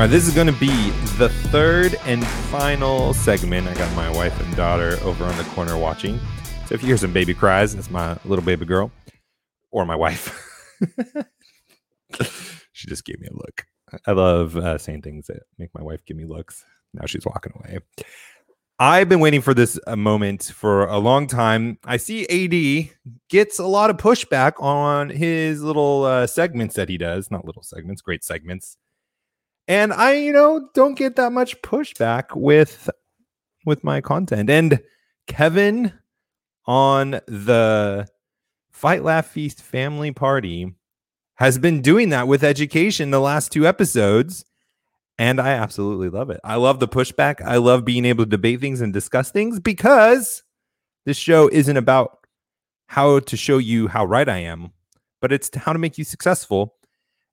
All right, this is going to be the third and final segment. I got my wife and daughter over on the corner watching. So if you hear some baby cries, that's my little baby girl or my wife. she just gave me a look. I love uh, saying things that make my wife give me looks. Now she's walking away. I've been waiting for this uh, moment for a long time. I see AD gets a lot of pushback on his little uh, segments that he does. Not little segments, great segments. And I, you know, don't get that much pushback with with my content. And Kevin on the Fight Laugh Feast family party has been doing that with education the last two episodes. And I absolutely love it. I love the pushback. I love being able to debate things and discuss things because this show isn't about how to show you how right I am, but it's how to make you successful.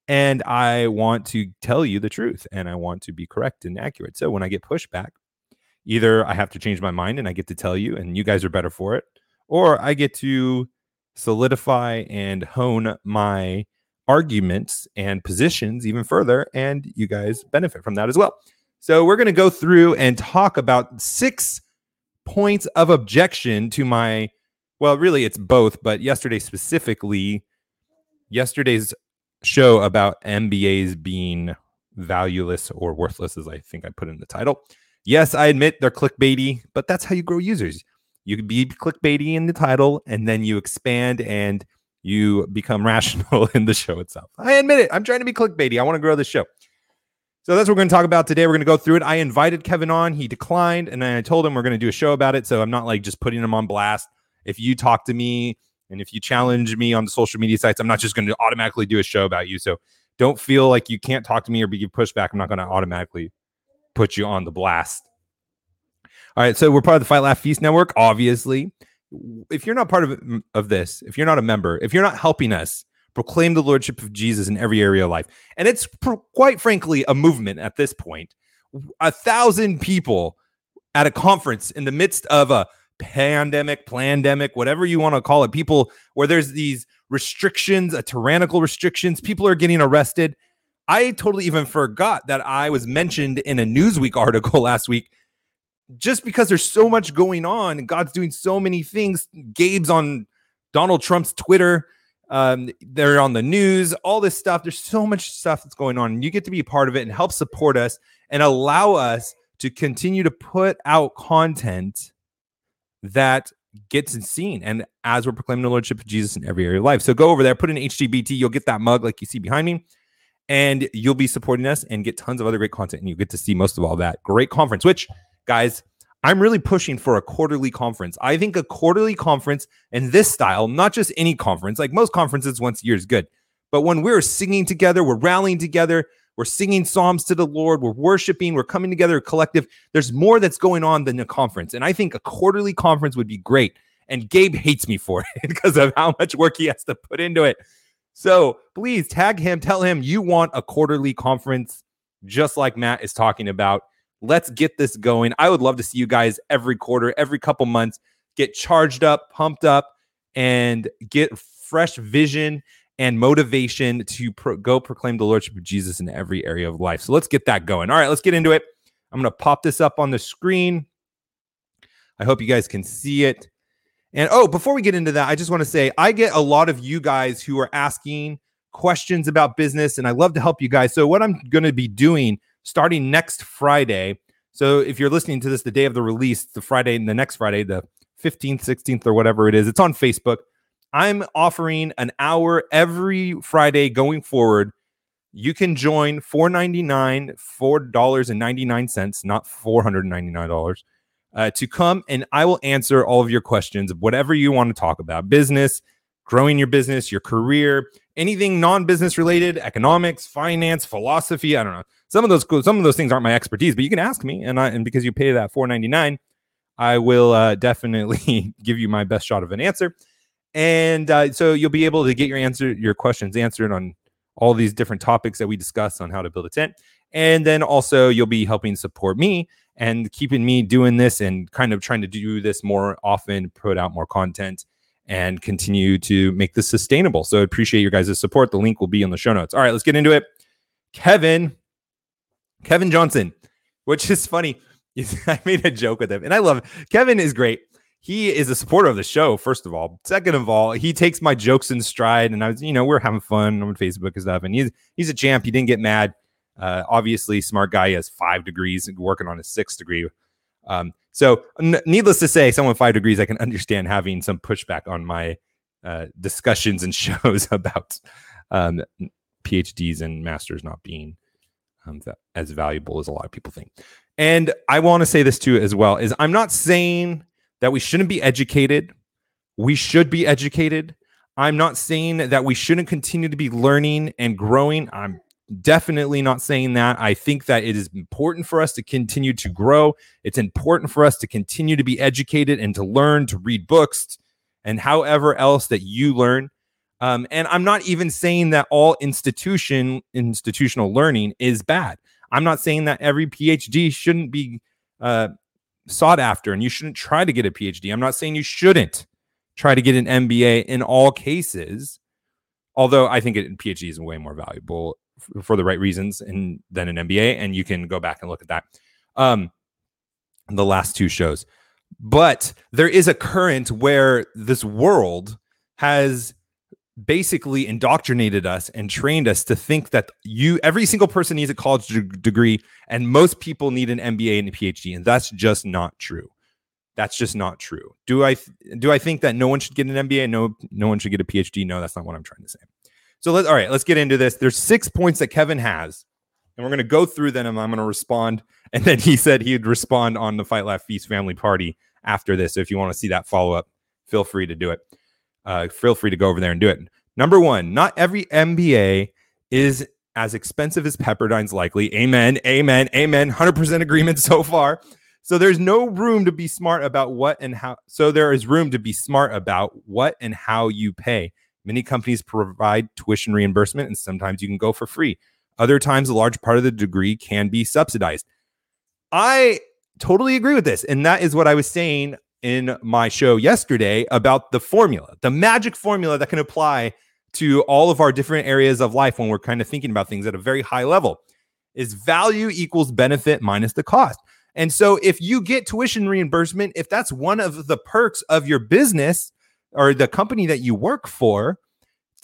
And I want to tell you the truth and I want to be correct and accurate. So when I get pushback, either I have to change my mind and I get to tell you, and you guys are better for it, or I get to solidify and hone my arguments and positions even further, and you guys benefit from that as well. So, we're going to go through and talk about six points of objection to my, well, really, it's both, but yesterday specifically, yesterday's show about MBAs being valueless or worthless, as I think I put in the title. Yes, I admit they're clickbaity, but that's how you grow users. You can be clickbaity in the title, and then you expand and you become rational in the show itself. I admit it. I'm trying to be clickbaity. I want to grow the show. So that's what we're going to talk about today. We're going to go through it. I invited Kevin on. He declined, and I told him we're going to do a show about it. So I'm not like just putting him on blast. If you talk to me and if you challenge me on the social media sites, I'm not just going to automatically do a show about you. So don't feel like you can't talk to me or be pushback. I'm not going to automatically put you on the blast. All right, so we're part of the Fight Laugh Feast Network, obviously if you're not part of of this, if you're not a member, if you're not helping us proclaim the lordship of Jesus in every area of life, and it's quite frankly a movement at this point, a thousand people at a conference in the midst of a pandemic, pandemic, whatever you want to call it, people where there's these restrictions, a tyrannical restrictions, people are getting arrested. I totally even forgot that I was mentioned in a Newsweek article last week just because there's so much going on God's doing so many things. Gabe's on Donald Trump's Twitter. Um, they're on the news, all this stuff. There's so much stuff that's going on, and you get to be a part of it and help support us and allow us to continue to put out content that gets seen. And as we're proclaiming the Lordship of Jesus in every area of life. So go over there, put in HTBT, you'll get that mug like you see behind me, and you'll be supporting us and get tons of other great content. And you get to see most of all that great conference, which guys, I'm really pushing for a quarterly conference. I think a quarterly conference in this style, not just any conference, like most conferences once a year is good. But when we're singing together, we're rallying together, we're singing psalms to the Lord, we're worshiping, we're coming together collective. There's more that's going on than a conference. And I think a quarterly conference would be great. And Gabe hates me for it because of how much work he has to put into it. So please tag him, tell him you want a quarterly conference, just like Matt is talking about. Let's get this going. I would love to see you guys every quarter, every couple months get charged up, pumped up, and get fresh vision and motivation to pro- go proclaim the Lordship of Jesus in every area of life. So let's get that going. All right, let's get into it. I'm going to pop this up on the screen. I hope you guys can see it. And oh, before we get into that, I just want to say I get a lot of you guys who are asking questions about business, and I love to help you guys. So, what I'm going to be doing starting next Friday. So if you're listening to this the day of the release, the Friday, and the next Friday, the 15th, 16th, or whatever it is, it's on Facebook. I'm offering an hour every Friday going forward. You can join $4.99, $4.99, not $499, uh, to come and I will answer all of your questions, whatever you want to talk about business, growing your business, your career, anything non business related, economics, finance, philosophy. I don't know some of those some of those things aren't my expertise, but you can ask me, and I and because you pay that four ninety nine, I will uh, definitely give you my best shot of an answer, and uh, so you'll be able to get your answer your questions answered on all these different topics that we discuss on how to build a tent, and then also you'll be helping support me and keeping me doing this and kind of trying to do this more often, put out more content. And continue to make this sustainable. So I appreciate your guys' support. The link will be in the show notes. All right, let's get into it. Kevin, Kevin Johnson, which is funny. I made a joke with him, and I love it. Kevin is great. He is a supporter of the show, first of all. Second of all, he takes my jokes in stride, and I was, you know, we're having fun on Facebook and stuff. And he's he's a champ. He didn't get mad. Uh, obviously, smart guy. He has five degrees, working on his sixth degree. Um, so, n- needless to say, someone five degrees, I can understand having some pushback on my uh, discussions and shows about um, PhDs and masters not being um, as valuable as a lot of people think. And I want to say this too as well: is I'm not saying that we shouldn't be educated. We should be educated. I'm not saying that we shouldn't continue to be learning and growing. I'm definitely not saying that. I think that it is important for us to continue to grow. It's important for us to continue to be educated and to learn, to read books, and however else that you learn. Um, and I'm not even saying that all institution institutional learning is bad. I'm not saying that every PhD shouldn't be uh, sought after and you shouldn't try to get a PhD. I'm not saying you shouldn't try to get an MBA in all cases. Although I think a PhD is way more valuable for the right reasons than an MBA, and you can go back and look at that. Um, the last two shows, but there is a current where this world has basically indoctrinated us and trained us to think that you every single person needs a college degree and most people need an MBA and a PhD and that's just not true. That's just not true. Do I do I think that no one should get an MBA? No, no one should get a PhD. No, that's not what I'm trying to say. So let's all right, let's get into this. There's six points that Kevin has, and we're gonna go through them. And I'm gonna respond. And then he said he'd respond on the Fight Laugh Feast family party after this. So if you want to see that follow up, feel free to do it. Uh, feel free to go over there and do it. Number one, not every MBA is as expensive as Pepperdine's likely. Amen. Amen. Amen. 100% agreement so far. So there's no room to be smart about what and how. So there is room to be smart about what and how you pay. Many companies provide tuition reimbursement, and sometimes you can go for free. Other times, a large part of the degree can be subsidized. I totally agree with this. And that is what I was saying in my show yesterday about the formula, the magic formula that can apply to all of our different areas of life when we're kind of thinking about things at a very high level is value equals benefit minus the cost. And so if you get tuition reimbursement, if that's one of the perks of your business or the company that you work for,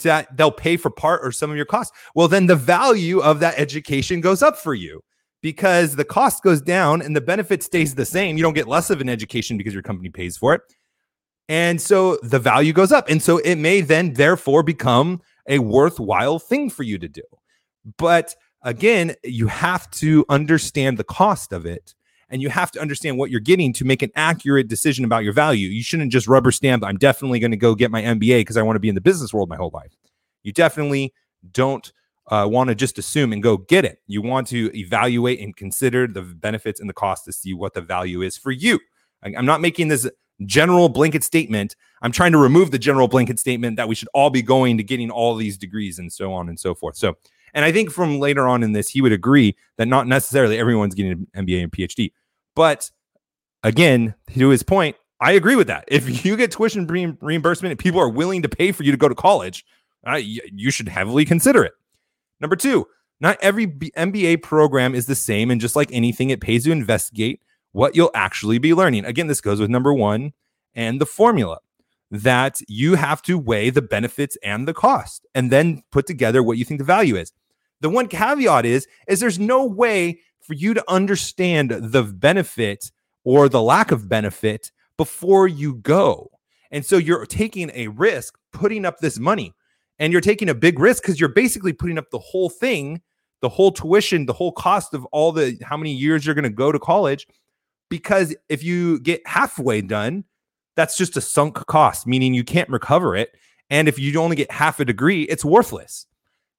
that they'll pay for part or some of your costs, well, then the value of that education goes up for you because the cost goes down and the benefit stays the same. You don't get less of an education because your company pays for it. And so the value goes up. And so it may then, therefore, become a worthwhile thing for you to do. But again, you have to understand the cost of it and you have to understand what you're getting to make an accurate decision about your value. You shouldn't just rubber stamp, I'm definitely going to go get my MBA because I want to be in the business world my whole life. You definitely don't uh, want to just assume and go get it. You want to evaluate and consider the benefits and the cost to see what the value is for you. I'm not making this general blanket statement. I'm trying to remove the general blanket statement that we should all be going to getting all these degrees and so on and so forth. So, and I think from later on in this, he would agree that not necessarily everyone's getting an MBA and PhD. But again, to his point, I agree with that. If you get tuition reimbursement and people are willing to pay for you to go to college, uh, you should heavily consider it. Number two, not every MBA program is the same. And just like anything, it pays to investigate what you'll actually be learning. Again, this goes with number one and the formula that you have to weigh the benefits and the cost and then put together what you think the value is. The one caveat is is there's no way for you to understand the benefit or the lack of benefit before you go. And so you're taking a risk putting up this money and you're taking a big risk because you're basically putting up the whole thing, the whole tuition, the whole cost of all the how many years you're going to go to college because if you get halfway done, that's just a sunk cost, meaning you can't recover it. And if you only get half a degree, it's worthless.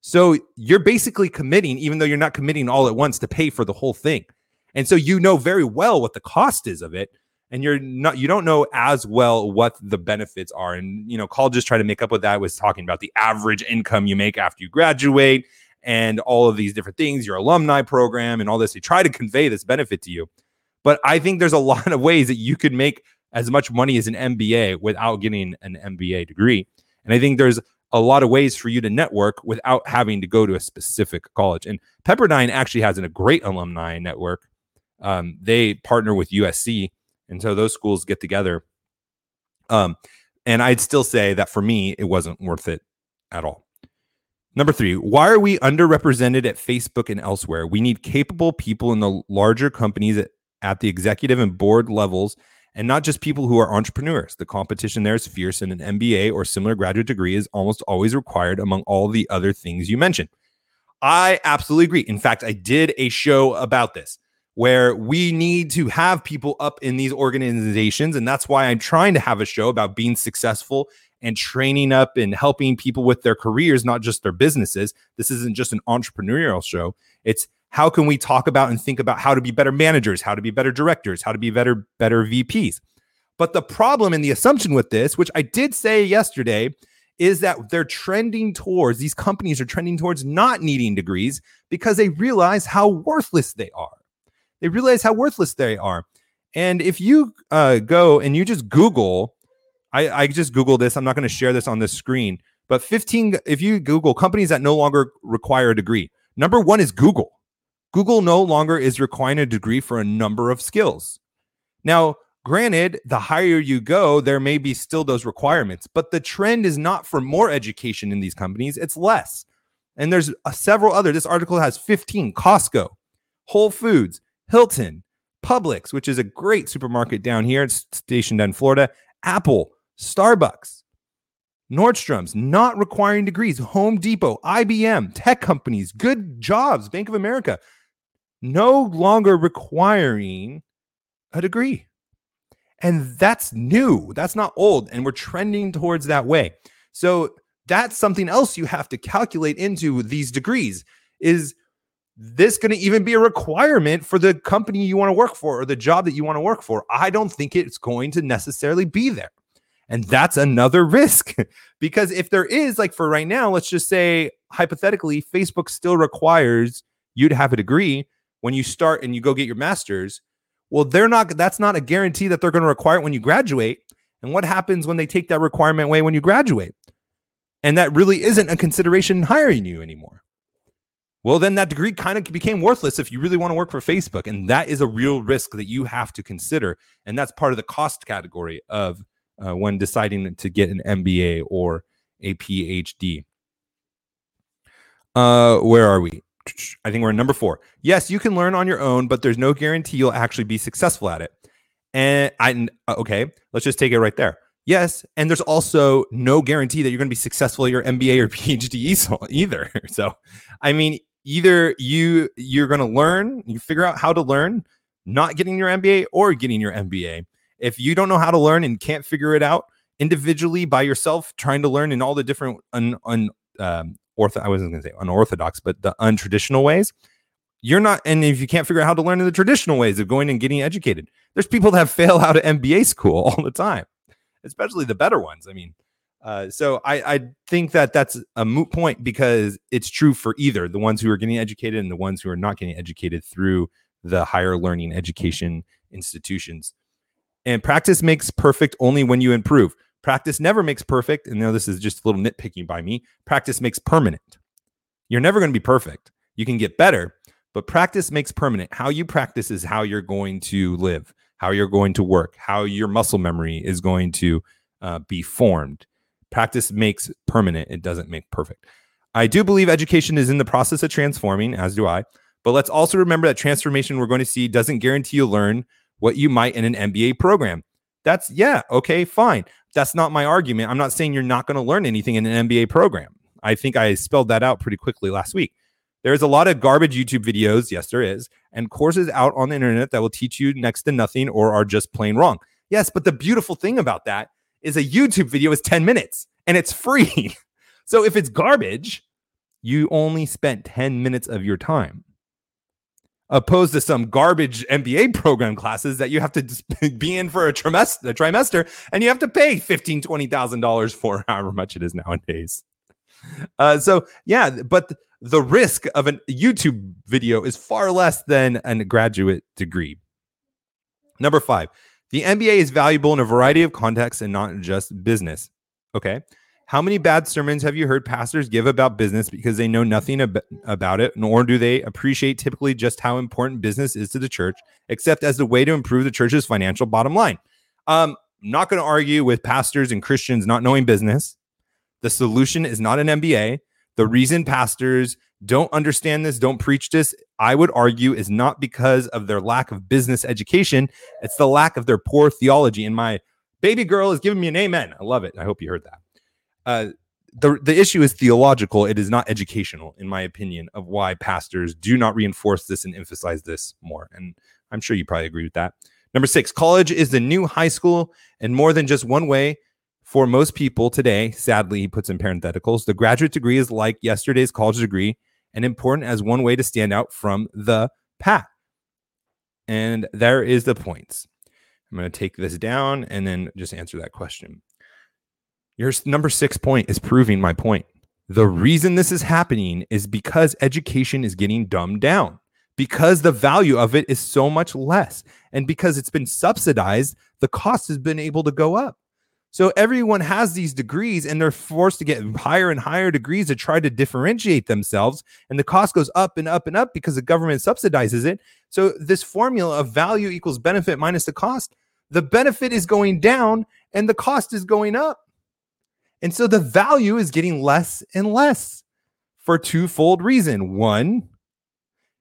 So you're basically committing, even though you're not committing all at once to pay for the whole thing. And so you know very well what the cost is of it. And you're not, you don't know as well what the benefits are. And, you know, colleges try to make up with that was talking about the average income you make after you graduate and all of these different things, your alumni program and all this. They try to convey this benefit to you. But I think there's a lot of ways that you could make as much money as an MBA without getting an MBA degree. And I think there's a lot of ways for you to network without having to go to a specific college. And Pepperdine actually has a great alumni network. Um, they partner with USC, and so those schools get together. Um, and I'd still say that for me, it wasn't worth it at all. Number three, why are we underrepresented at Facebook and elsewhere? We need capable people in the larger companies at, at the executive and board levels and not just people who are entrepreneurs. The competition there is fierce, and an MBA or similar graduate degree is almost always required among all the other things you mentioned. I absolutely agree. In fact, I did a show about this where we need to have people up in these organizations. And that's why I'm trying to have a show about being successful and training up and helping people with their careers, not just their businesses. This isn't just an entrepreneurial show. It's how can we talk about and think about how to be better managers, how to be better directors, how to be better better VPs. But the problem and the assumption with this, which I did say yesterday, is that they're trending towards these companies are trending towards not needing degrees because they realize how worthless they are. They realize how worthless they are. And if you uh, go and you just Google, I, I just Google this. I'm not going to share this on the screen, but 15. If you Google companies that no longer require a degree, number one is Google. Google no longer is requiring a degree for a number of skills. Now, granted, the higher you go, there may be still those requirements, but the trend is not for more education in these companies, it's less. And there's uh, several other. This article has 15 Costco, Whole Foods, Hilton, Publix, which is a great supermarket down here. It's stationed in Florida, Apple, Starbucks, Nordstrom's, not requiring degrees, Home Depot, IBM, tech companies, good jobs, Bank of America, no longer requiring a degree. And that's new. That's not old. And we're trending towards that way. So that's something else you have to calculate into these degrees. Is this going to even be a requirement for the company you want to work for or the job that you want to work for? I don't think it's going to necessarily be there. And that's another risk because if there is, like for right now, let's just say hypothetically, Facebook still requires you to have a degree when you start and you go get your master's, well, they're not, that's not a guarantee that they're going to require it when you graduate. And what happens when they take that requirement away when you graduate? And that really isn't a consideration in hiring you anymore. Well, then that degree kind of became worthless if you really want to work for Facebook. And that is a real risk that you have to consider. And that's part of the cost category of uh, when deciding to get an MBA or a PhD. Uh, where are we? I think we're in number four. Yes, you can learn on your own, but there's no guarantee you'll actually be successful at it. And I uh, okay, let's just take it right there. Yes, and there's also no guarantee that you're going to be successful at your MBA or PhD either. So, I mean, either you you're going to learn, you figure out how to learn, not getting your MBA or getting your MBA. If you don't know how to learn and can't figure it out individually by yourself, trying to learn in all the different un, un, um, ortho I wasn't going to say unorthodox, but the untraditional ways. You're not, and if you can't figure out how to learn in the traditional ways of going and getting educated, there's people that fail out of MBA school all the time, especially the better ones. I mean, uh, so I, I think that that's a moot point because it's true for either the ones who are getting educated and the ones who are not getting educated through the higher learning education institutions. And practice makes perfect only when you improve. Practice never makes perfect. And now this is just a little nitpicking by me. Practice makes permanent. You're never going to be perfect. You can get better, but practice makes permanent. How you practice is how you're going to live, how you're going to work, how your muscle memory is going to uh, be formed. Practice makes permanent, it doesn't make perfect. I do believe education is in the process of transforming, as do I. But let's also remember that transformation we're going to see doesn't guarantee you learn what you might in an MBA program. That's, yeah, okay, fine. That's not my argument. I'm not saying you're not going to learn anything in an MBA program. I think I spelled that out pretty quickly last week. There's a lot of garbage YouTube videos. Yes, there is. And courses out on the internet that will teach you next to nothing or are just plain wrong. Yes, but the beautiful thing about that is a YouTube video is 10 minutes and it's free. so if it's garbage, you only spent 10 minutes of your time opposed to some garbage MBA program classes that you have to be in for a trimester, a trimester, and you have to pay fifteen, twenty thousand dollars for however much it is nowadays. Uh, so yeah, but the risk of a YouTube video is far less than a graduate degree. Number five, the MBA is valuable in a variety of contexts and not just business. Okay. How many bad sermons have you heard pastors give about business because they know nothing ab- about it, nor do they appreciate typically just how important business is to the church, except as the way to improve the church's financial bottom line? Um, I'm not going to argue with pastors and Christians not knowing business. The solution is not an MBA. The reason pastors don't understand this, don't preach this, I would argue is not because of their lack of business education. It's the lack of their poor theology. And my baby girl is giving me an amen. I love it. I hope you heard that. Uh, the, the issue is theological. It is not educational, in my opinion, of why pastors do not reinforce this and emphasize this more. And I'm sure you probably agree with that. Number six, college is the new high school, and more than just one way for most people today. Sadly, he puts in parentheticals. The graduate degree is like yesterday's college degree and important as one way to stand out from the pack. And there is the points. I'm going to take this down and then just answer that question. Your number six point is proving my point. The reason this is happening is because education is getting dumbed down, because the value of it is so much less, and because it's been subsidized, the cost has been able to go up. So everyone has these degrees and they're forced to get higher and higher degrees to try to differentiate themselves. And the cost goes up and up and up because the government subsidizes it. So this formula of value equals benefit minus the cost, the benefit is going down and the cost is going up. And so the value is getting less and less for twofold reason. One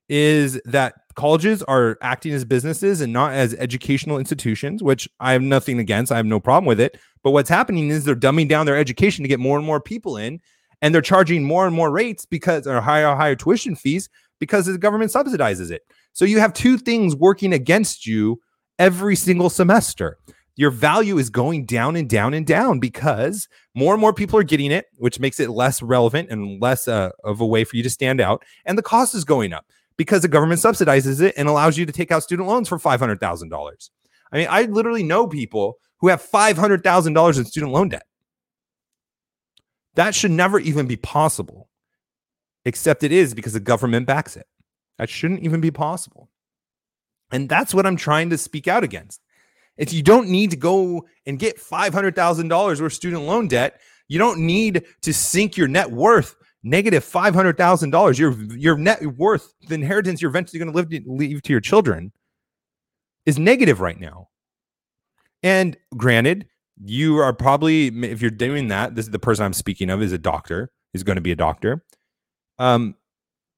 is that colleges are acting as businesses and not as educational institutions, which I have nothing against. I have no problem with it. But what's happening is they're dumbing down their education to get more and more people in, and they're charging more and more rates because or higher higher tuition fees because the government subsidizes it. So you have two things working against you every single semester. Your value is going down and down and down because more and more people are getting it, which makes it less relevant and less uh, of a way for you to stand out. And the cost is going up because the government subsidizes it and allows you to take out student loans for $500,000. I mean, I literally know people who have $500,000 in student loan debt. That should never even be possible, except it is because the government backs it. That shouldn't even be possible. And that's what I'm trying to speak out against. If you don't need to go and get $500,000 worth of student loan debt, you don't need to sink your net worth negative five hundred thousand dollars. Your your net worth, the inheritance you're eventually going to live leave to your children, is negative right now. And granted, you are probably if you're doing that, this is the person I'm speaking of is a doctor. Is going to be a doctor, um,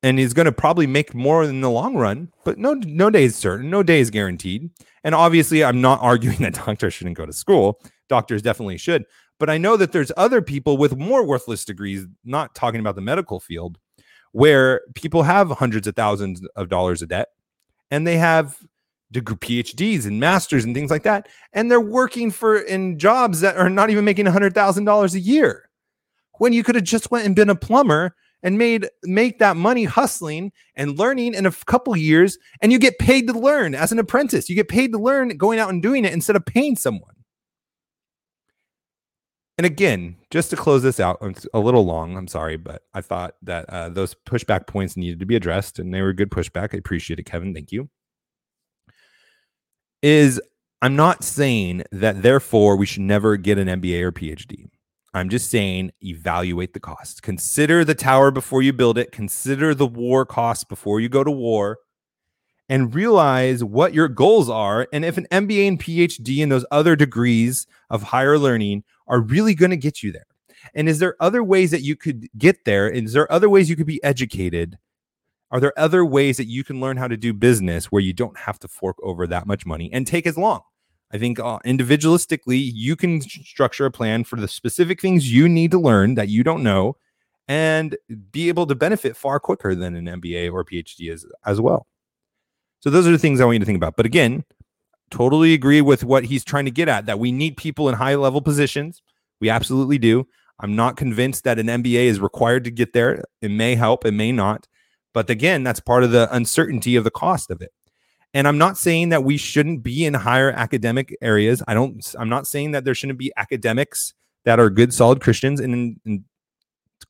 and he's going to probably make more in the long run. But no, no day is certain. No day is guaranteed. And obviously, I'm not arguing that doctors shouldn't go to school. Doctors definitely should. But I know that there's other people with more worthless degrees, not talking about the medical field, where people have hundreds of thousands of dollars of debt and they have degree PhDs and masters and things like that. And they're working for in jobs that are not even making $100,000 a year. When you could have just went and been a plumber and made make that money hustling and learning in a couple years and you get paid to learn as an apprentice. You get paid to learn going out and doing it instead of paying someone. And again, just to close this out, it's a little long. I'm sorry, but I thought that uh, those pushback points needed to be addressed, and they were good pushback. I appreciate it, Kevin. Thank you. Is I'm not saying that therefore we should never get an MBA or PhD. I'm just saying evaluate the cost. Consider the tower before you build it. Consider the war cost before you go to war and realize what your goals are. And if an MBA and PhD and those other degrees of higher learning are really going to get you there. And is there other ways that you could get there? And is there other ways you could be educated? Are there other ways that you can learn how to do business where you don't have to fork over that much money and take as long? I think uh, individualistically, you can structure a plan for the specific things you need to learn that you don't know and be able to benefit far quicker than an MBA or PhD as, as well. So, those are the things I want you to think about. But again, totally agree with what he's trying to get at that we need people in high level positions. We absolutely do. I'm not convinced that an MBA is required to get there. It may help, it may not. But again, that's part of the uncertainty of the cost of it. And I'm not saying that we shouldn't be in higher academic areas. I don't I'm not saying that there shouldn't be academics that are good solid Christians and, and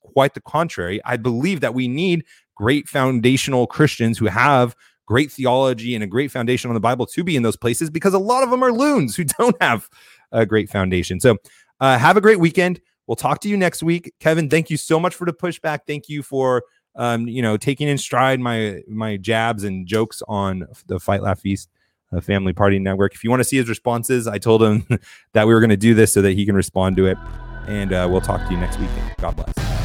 quite the contrary. I believe that we need great foundational Christians who have great theology and a great foundation on the Bible to be in those places because a lot of them are loons who don't have a great foundation. So uh, have a great weekend. We'll talk to you next week. Kevin, thank you so much for the pushback. Thank you for um, you know, taking in stride my my jabs and jokes on the Fight Laugh Feast uh, Family Party Network. If you want to see his responses, I told him that we were going to do this so that he can respond to it. And uh, we'll talk to you next week. God bless.